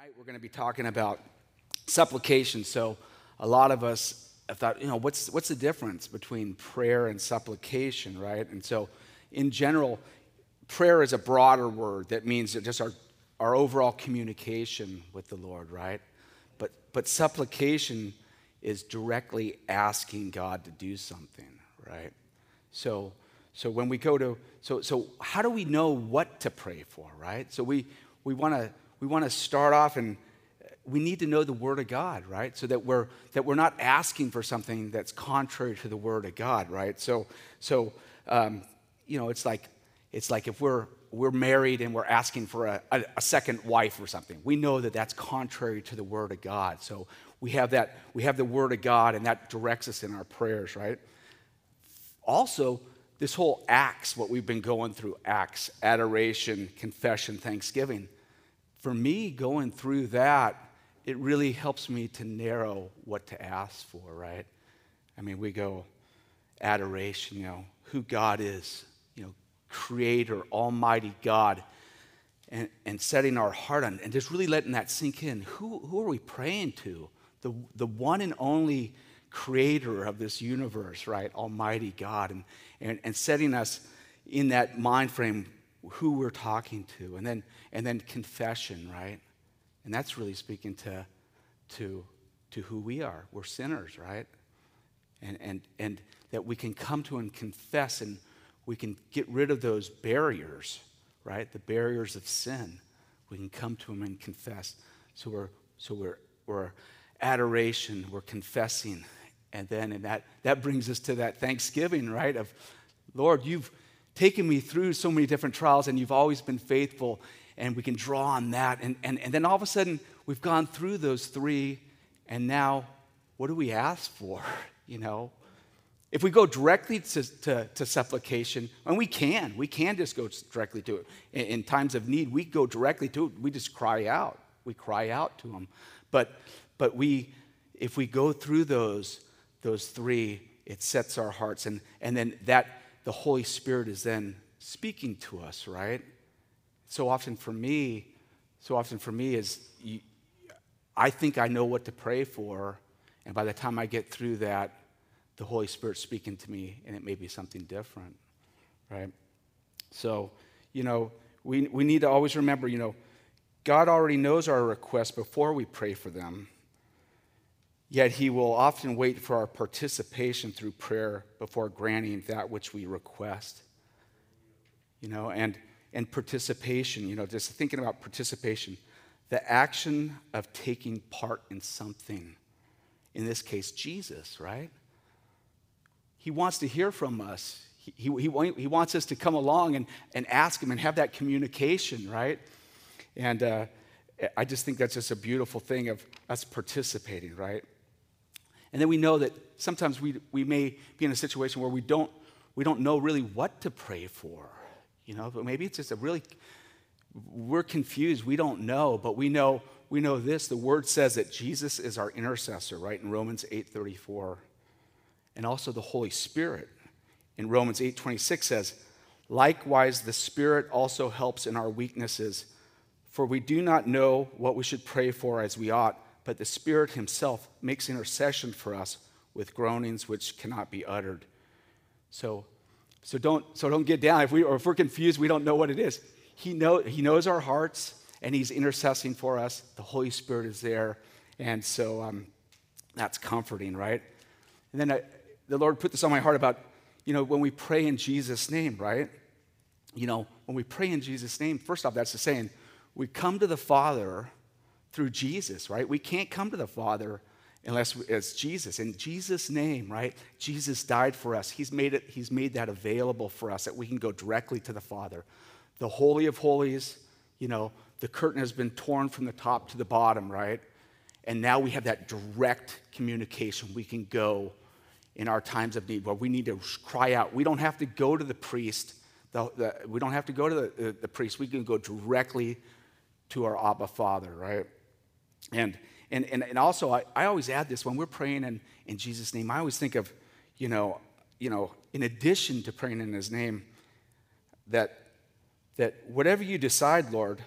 Tonight we're going to be talking about supplication. So a lot of us have thought, you know, what's what's the difference between prayer and supplication, right? And so in general, prayer is a broader word that means just our our overall communication with the Lord, right? But but supplication is directly asking God to do something, right? So so when we go to so so how do we know what to pray for, right? So we we want to we want to start off and we need to know the word of god right? So that we're that we're not asking for something that's contrary to the word of god right? So so um, you know it's like it's like if we're we're married and we're asking for a, a, a second wife or something we know that that's contrary to the word of god. So we have that we have the word of god and that directs us in our prayers right? Also this whole ACTS what we've been going through ACTS adoration confession thanksgiving for me, going through that, it really helps me to narrow what to ask for, right? I mean, we go adoration, you know, who God is, you know, creator, almighty God, and, and setting our heart on, and just really letting that sink in. Who, who are we praying to? The, the one and only creator of this universe, right? Almighty God, and, and, and setting us in that mind frame who we're talking to. And then and then confession, right? And that's really speaking to, to, to who we are. We're sinners, right? And, and, and that we can come to and confess and we can get rid of those barriers, right? The barriers of sin. We can come to Him and confess. So we're, so we're, we're adoration, we're confessing. And then and that, that brings us to that thanksgiving, right? Of, Lord, you've taken me through so many different trials and you've always been faithful and we can draw on that. And, and, and then all of a sudden, we've gone through those three, and now what do we ask for? You know? If we go directly to, to, to supplication, and we can, we can just go directly to it. In, in, times of need, we go directly to it. We just cry out. We cry out to Him. But, but we, if we go through those, those three, it sets our hearts. And, and then that, the Holy Spirit is then speaking to us, right? so often for me, so often for me is you, I think I know what to pray for, and by the time I get through that, the Holy Spirit's speaking to me, and it may be something different, right? So, you know, we, we need to always remember, you know, God already knows our requests before we pray for them. Yet he will often wait for our participation through prayer before granting that which we request. You know, and and participation, you know, just thinking about participation, the action of taking part in something. In this case, Jesus, right? He wants to hear from us. He, he, he, he wants us to come along and, and ask him and have that communication, right? And uh, I just think that's just a beautiful thing of us participating, right? And then we know that sometimes we, we may be in a situation where we don't, we don't know really what to pray for you know, but maybe it's just a really, we're confused. We don't know, but we know, we know this. The word says that Jesus is our intercessor, right? In Romans 8.34. And also the Holy Spirit in Romans 8.26 says, Likewise, the Spirit also helps in our weaknesses, for we do not know what we should pray for as we ought, but the Spirit Himself makes intercession for us with groanings which cannot be uttered. So so don't, so don't get down. If, we, or if we're confused, we don't know what it is. He, know, he knows our hearts and He's intercessing for us. The Holy Spirit is there. And so um, that's comforting, right? And then I, the Lord put this on my heart about, you know, when we pray in Jesus' name, right? You know, when we pray in Jesus' name, first off, that's the saying, we come to the Father through Jesus, right? We can't come to the Father unless it's Jesus. In Jesus' name, right? Jesus died for us. He's made it, He's made that available for us that we can go directly to the Father. The Holy of Holies, you know, the curtain has been torn from the top to the bottom, right? And now we have that direct communication. We can go in our times of need where we need to cry out. We don't have to go to the priest. The, the, we don't have to go to the, the, the priest. We can go directly to our Abba Father, right? And and, and, and also, I, I always add this when we're praying in, in Jesus' name, I always think of, you know, you know, in addition to praying in his name, that, that whatever you decide, Lord,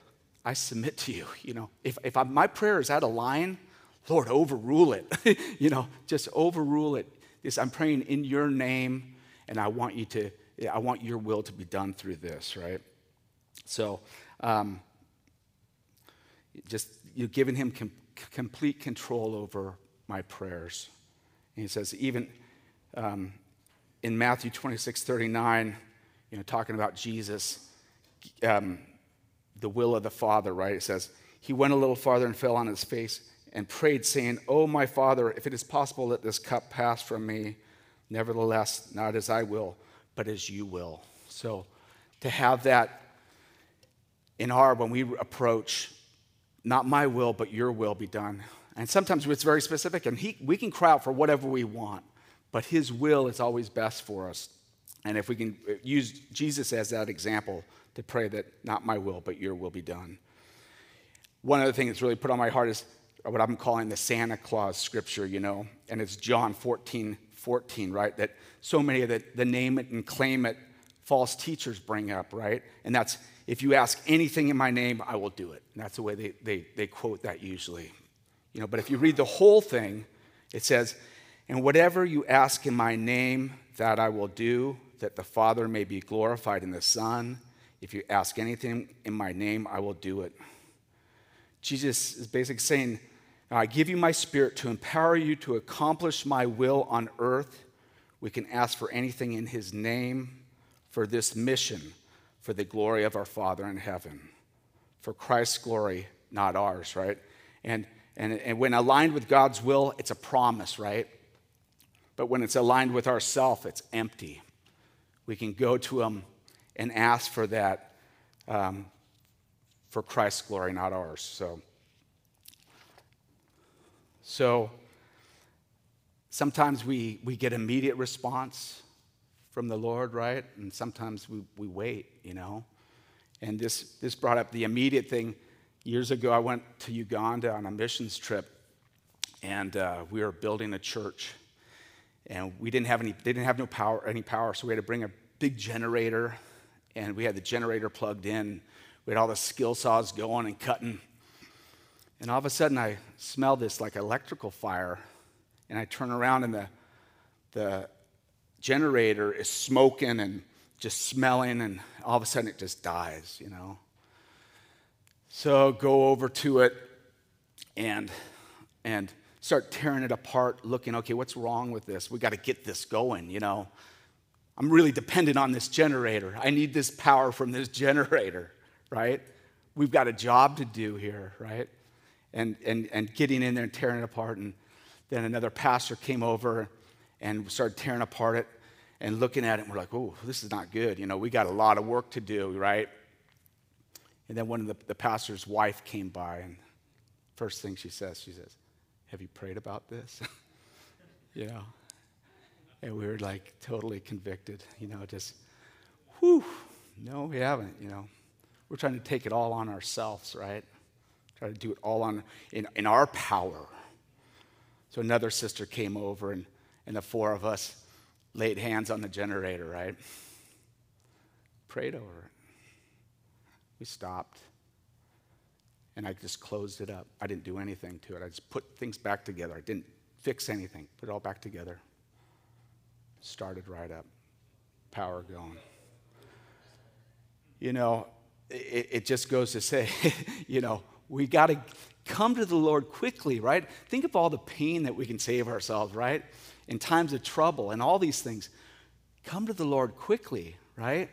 I submit to you. You know, if, if I, my prayer is out of line, Lord, overrule it. you know, just overrule it. This, I'm praying in your name, and I want you to, I want your will to be done through this, right? So, um, just you giving him com- complete control over my prayers. And he says, even um, in Matthew 26, 39, you know, talking about Jesus, um, the will of the Father, right? It says, He went a little farther and fell on his face and prayed, saying, Oh, my Father, if it is possible, let this cup pass from me. Nevertheless, not as I will, but as you will. So to have that in our, when we approach, not my will, but your will be done. And sometimes it's very specific, and he, we can cry out for whatever we want, but his will is always best for us. And if we can uh, use Jesus as that example to pray that not my will, but your will be done. One other thing that's really put on my heart is what I'm calling the Santa Claus scripture, you know, and it's John 14, 14, right? That so many of the, the name it and claim it false teachers bring up, right? And that's if you ask anything in my name, I will do it. And that's the way they, they, they quote that usually. You know, but if you read the whole thing, it says, And whatever you ask in my name, that I will do, that the Father may be glorified in the Son. If you ask anything in my name, I will do it. Jesus is basically saying, I give you my spirit to empower you to accomplish my will on earth. We can ask for anything in his name for this mission, for the glory of our Father in heaven, for Christ's glory, not ours, right? And, and, and when aligned with God's will, it's a promise, right? But when it's aligned with ourself, it's empty. We can go to him and ask for that um, for Christ's glory, not ours. So. So sometimes we, we get immediate response from the Lord, right? And sometimes we, we wait, you know? And this, this brought up the immediate thing. Years ago, I went to Uganda on a missions trip, and uh, we were building a church. And we didn't have any, they didn't have no power, any power, so we had to bring a big generator, and we had the generator plugged in. We had all the skill saws going and cutting and all of a sudden, I smell this like electrical fire. And I turn around, and the, the generator is smoking and just smelling. And all of a sudden, it just dies, you know. So go over to it and, and start tearing it apart, looking, okay, what's wrong with this? We got to get this going, you know. I'm really dependent on this generator. I need this power from this generator, right? We've got a job to do here, right? and, and, and getting in there and tearing it apart. And then another pastor came over and we started tearing apart it and looking at it. And we're like, oh, this is not good. You know, we got a lot of work to do, right? And then one of the, the pastor's wife came by, and first thing she says, she says, Have you prayed about this? you know? And we were like totally convicted, you know, just, whew, no, we haven't, you know. We're trying to take it all on ourselves, right? Try to do it all on, in, in our power. So another sister came over, and, and the four of us laid hands on the generator, right? Prayed over it. We stopped. And I just closed it up. I didn't do anything to it. I just put things back together. I didn't fix anything, put it all back together. Started right up. Power going. You know, it, it just goes to say, you know, we got to come to the Lord quickly, right? Think of all the pain that we can save ourselves, right? In times of trouble and all these things. Come to the Lord quickly, right?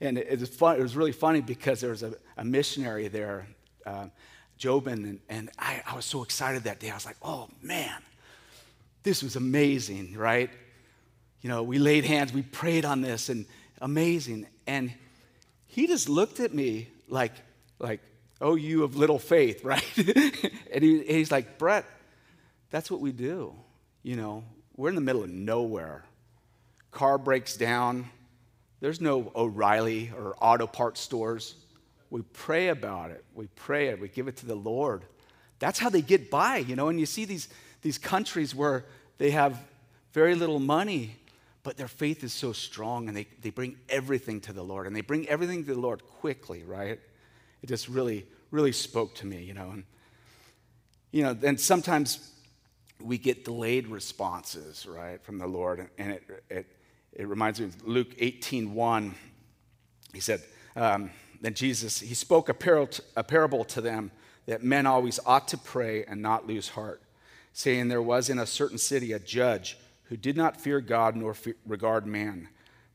And it, was, fun, it was really funny because there was a, a missionary there, uh, Jobin, and, and I, I was so excited that day. I was like, oh man, this was amazing, right? You know, we laid hands, we prayed on this, and amazing. And he just looked at me like, like, oh, you of little faith, right? and he, he's like, Brett, that's what we do. You know, we're in the middle of nowhere. Car breaks down. There's no O'Reilly or auto parts stores. We pray about it. We pray it. We give it to the Lord. That's how they get by, you know. And you see these, these countries where they have very little money, but their faith is so strong and they, they bring everything to the Lord. And they bring everything to the Lord quickly, right? It just really, really spoke to me, you know. And, you know, and sometimes we get delayed responses, right, from the Lord. And it, it, it reminds me of Luke 18 1. He said, um, then Jesus, he spoke a, par- a parable to them that men always ought to pray and not lose heart, saying, There was in a certain city a judge who did not fear God nor fe- regard man.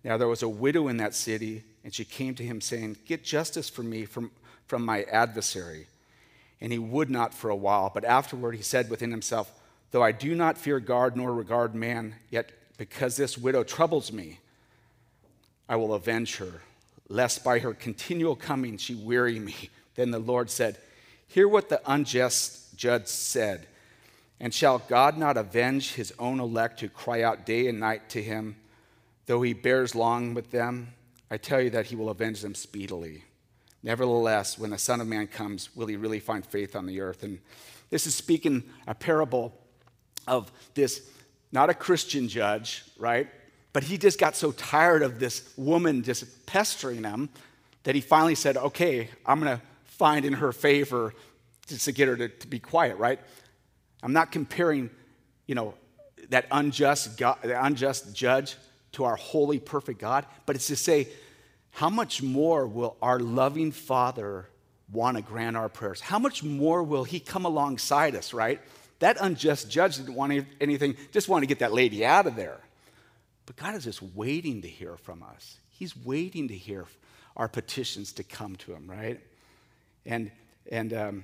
Now there was a widow in that city, and she came to him, saying, Get justice for me from, from my adversary. And he would not for a while, but afterward he said within himself, Though I do not fear God nor regard man, yet because this widow troubles me, I will avenge her, lest by her continual coming she weary me. Then the Lord said, Hear what the unjust judge said. And shall God not avenge his own elect who cry out day and night to him, though he bears long with them? I tell you that he will avenge them speedily. Nevertheless, when the Son of Man comes, will he really find faith on the earth? And this is speaking a parable of this, not a Christian judge, right? But he just got so tired of this woman just pestering him that he finally said, Okay, I'm going to find in her favor just to get her to, to be quiet, right? I'm not comparing, you know, that unjust, God, the unjust judge to our holy, perfect God, but it's to say, how much more will our loving Father want to grant our prayers? How much more will He come alongside us, right? That unjust judge didn't want anything, just wanted to get that lady out of there. But God is just waiting to hear from us. He's waiting to hear our petitions to come to Him, right? And, and um,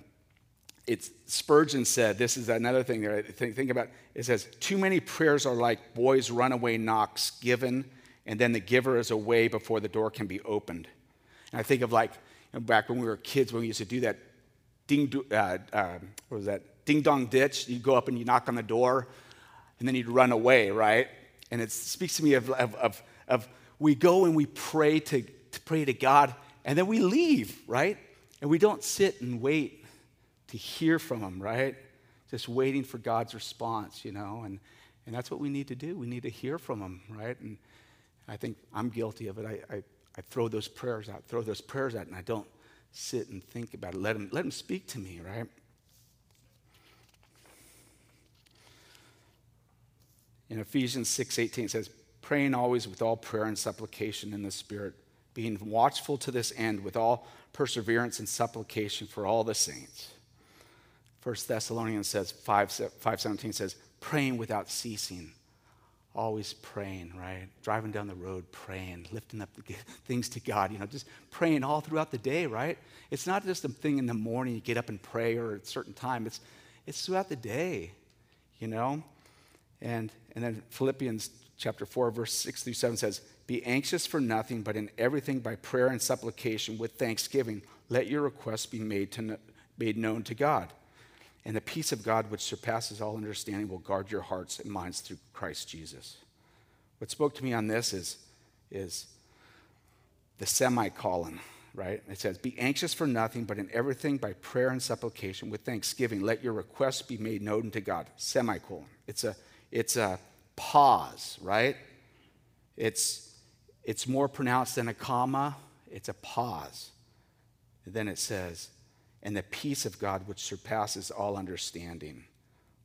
it's Spurgeon said, this is another thing there. Think, think about it says, too many prayers are like boys' runaway knocks given, and then the giver is away before the door can be opened. And I think of like you know, back when we were kids, when we used to do that ding, uh, uh, what was that? Ding dong ditch. You go up and you knock on the door, and then you'd run away, right? And it speaks to me of, of, of, of we go and we pray to, to pray to God, and then we leave, right? And we don't sit and wait to hear from Him, right? Just waiting for God's response, you know? And, and that's what we need to do. We need to hear from Him, right? And I think I'm guilty of it. I, I, I throw those prayers out, throw those prayers out, and I don't sit and think about it. Let Him, let him speak to me, right? In Ephesians 6:18 it says, "Praying always with all prayer and supplication in the Spirit, being watchful to this end with all perseverance and supplication for all the saints." 1 Thessalonians says 5, 517 says, praying without ceasing. Always praying, right? Driving down the road, praying, lifting up things to God, you know, just praying all throughout the day, right? It's not just a thing in the morning you get up and pray or at a certain time. It's, it's throughout the day, you know? And, and then Philippians chapter 4, verse 6 through 7 says, Be anxious for nothing, but in everything by prayer and supplication with thanksgiving, let your requests be made, to, made known to God. And the peace of God, which surpasses all understanding, will guard your hearts and minds through Christ Jesus. What spoke to me on this is, is the semicolon, right? It says, Be anxious for nothing, but in everything by prayer and supplication with thanksgiving, let your requests be made known to God. Semicolon. It's a it's a pause, right? It's, it's more pronounced than a comma, it's a pause. And then it says, and the peace of God, which surpasses all understanding,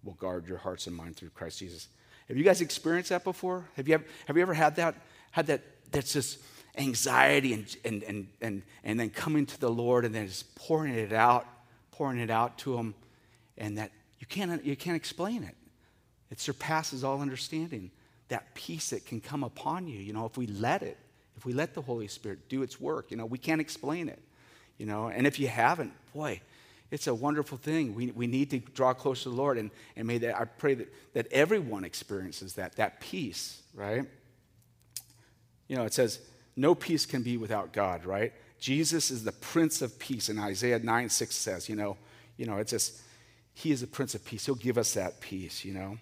will guard your hearts and mind through Christ Jesus. Have you guys experienced that before? Have you ever, have you ever had that? Had that? That's just anxiety and, and, and, and, and then coming to the Lord and then just pouring it out, pouring it out to Him, and that you can't, you can't explain it. It surpasses all understanding. That peace that can come upon you, you know, if we let it, if we let the Holy Spirit do its work, you know, we can't explain it, you know. And if you haven't, boy, it's a wonderful thing. We, we need to draw close to the Lord. And, and may that, I pray that, that everyone experiences that, that peace, right? You know, it says, no peace can be without God, right? Jesus is the Prince of Peace. And Isaiah 9 6 says, you know, you know, it's just, He is the Prince of Peace. He'll give us that peace, you know.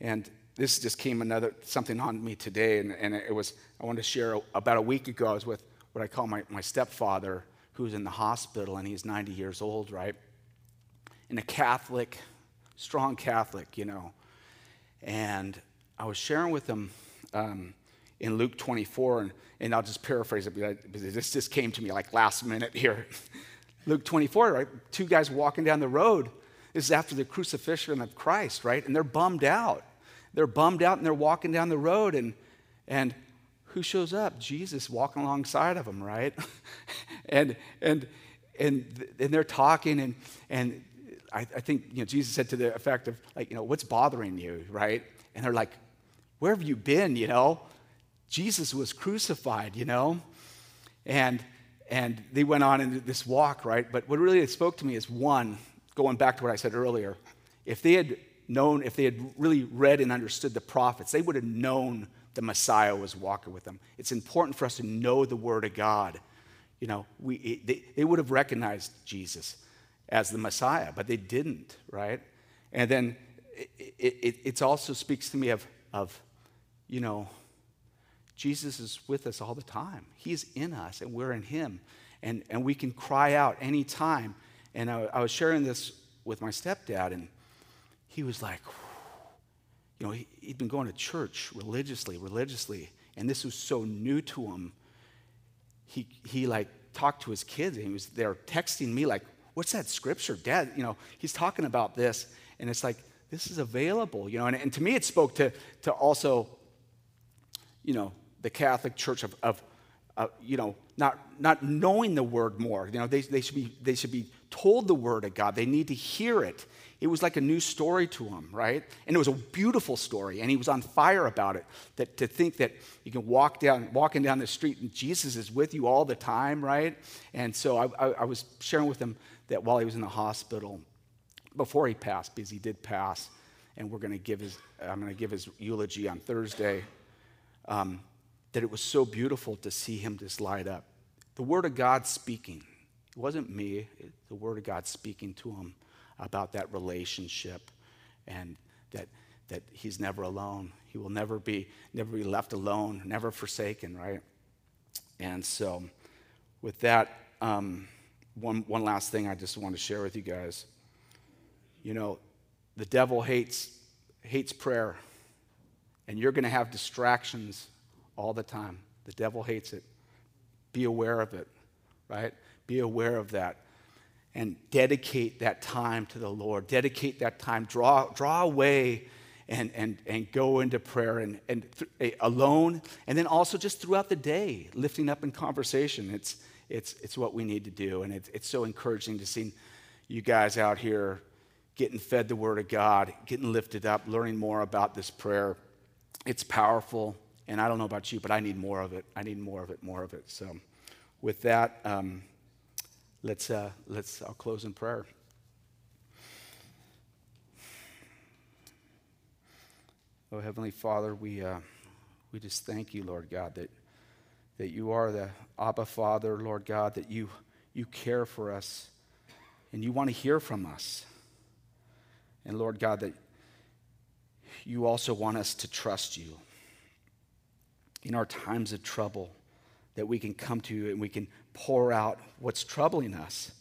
And this just came another something on me today, and, and it was I wanted to share about a week ago. I was with what I call my, my stepfather, who's in the hospital, and he's 90 years old, right? And a Catholic, strong Catholic, you know. And I was sharing with him um, in Luke 24, and, and I'll just paraphrase it because this just came to me like last minute here. Luke 24, right? Two guys walking down the road. This is after the crucifixion of Christ, right? And they're bummed out. They're bummed out and they're walking down the road, and, and who shows up? Jesus walking alongside of them, right? and, and, and, and they're talking, and, and I, I think you know, Jesus said to the effect of, like, you know, what's bothering you, right? And they're like, where have you been, you know? Jesus was crucified, you know? And, and they went on into this walk, right? But what really spoke to me is one, going back to what I said earlier, if they had known, if they had really read and understood the prophets, they would have known the Messiah was walking with them. It's important for us to know the Word of God. You know, we, they, they would have recognized Jesus as the Messiah, but they didn't, right? And then it, it, it also speaks to me of, of, you know, Jesus is with us all the time. He's in us and we're in Him. And, and we can cry out anytime. And I, I was sharing this with my stepdad, and he was like, you know, he, he'd been going to church religiously, religiously, and this was so new to him. He, he like talked to his kids, and he was there texting me like, what's that scripture? Dad, you know, he's talking about this. And it's like, this is available, you know. And, and to me, it spoke to, to also, you know, the Catholic Church of, of uh, you know, not, not knowing the word more. You know, they, they, should be, they should be told the word of God. They need to hear it. It was like a new story to him, right? And it was a beautiful story, and he was on fire about it. That to think that you can walk down, walking down the street, and Jesus is with you all the time, right? And so I, I, I was sharing with him that while he was in the hospital, before he passed, because he did pass, and we're going to give his, I'm going to give his eulogy on Thursday. Um, that it was so beautiful to see him just light up. The Word of God speaking. It wasn't me, it, the Word of God speaking to him about that relationship and that, that he's never alone. He will never be, never be left alone, never forsaken, right? And so, with that, um, one, one last thing I just want to share with you guys. You know, the devil hates, hates prayer, and you're going to have distractions all the time. The devil hates it. Be aware of it, right? Be aware of that. And dedicate that time to the Lord. Dedicate that time. Draw, draw away and, and, and go into prayer and, and th- alone. And then also just throughout the day, lifting up in conversation. It's, it's, it's what we need to do. And it's, it's so encouraging to see you guys out here getting fed the Word of God, getting lifted up, learning more about this prayer. It's powerful. And I don't know about you, but I need more of it. I need more of it, more of it. So, with that, um, let's, uh, let's, I'll close in prayer. Oh, Heavenly Father, we, uh, we just thank you, Lord God, that, that you are the Abba Father, Lord God, that you, you care for us and you want to hear from us. And Lord God, that you also want us to trust you in our times of trouble that we can come to you and we can pour out what's troubling us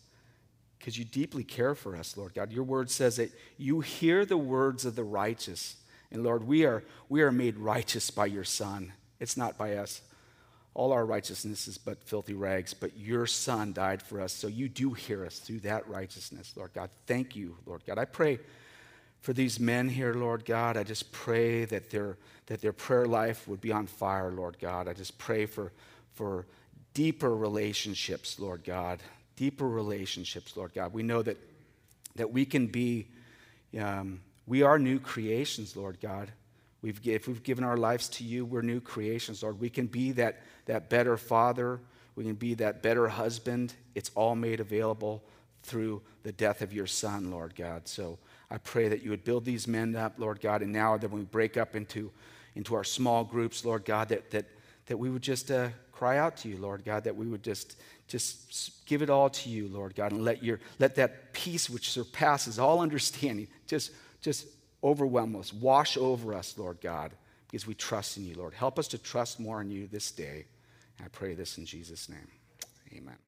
because you deeply care for us, Lord God. Your word says that you hear the words of the righteous. And Lord, we are, we are made righteous by your Son. It's not by us. All our righteousness is but filthy rags, but your Son died for us. So you do hear us through that righteousness, Lord God. Thank you, Lord God. I pray for these men here, Lord God. I just pray that their, that their prayer life would be on fire, Lord God. I just pray for, for deeper relationships, Lord God. Deeper relationships, Lord God. We know that, that we can be, um, we are new creations, Lord God. We've, if we've given our lives to you, we're new creations, Lord. We can be that, that better father. We can be that better husband. It's all made available through the death of your son, Lord God. So, I pray that you would build these men up, Lord God, and now that we break up into, into our small groups, Lord God, that, that, that we would just uh, cry out to you, Lord God, that we would just, just give it all to you, Lord God, and let, your, let that peace which surpasses all understanding just, just overwhelm us, wash over us, Lord God, because we trust in you, Lord. Help us to trust more in you this day. And I pray this in Jesus' name. Amen.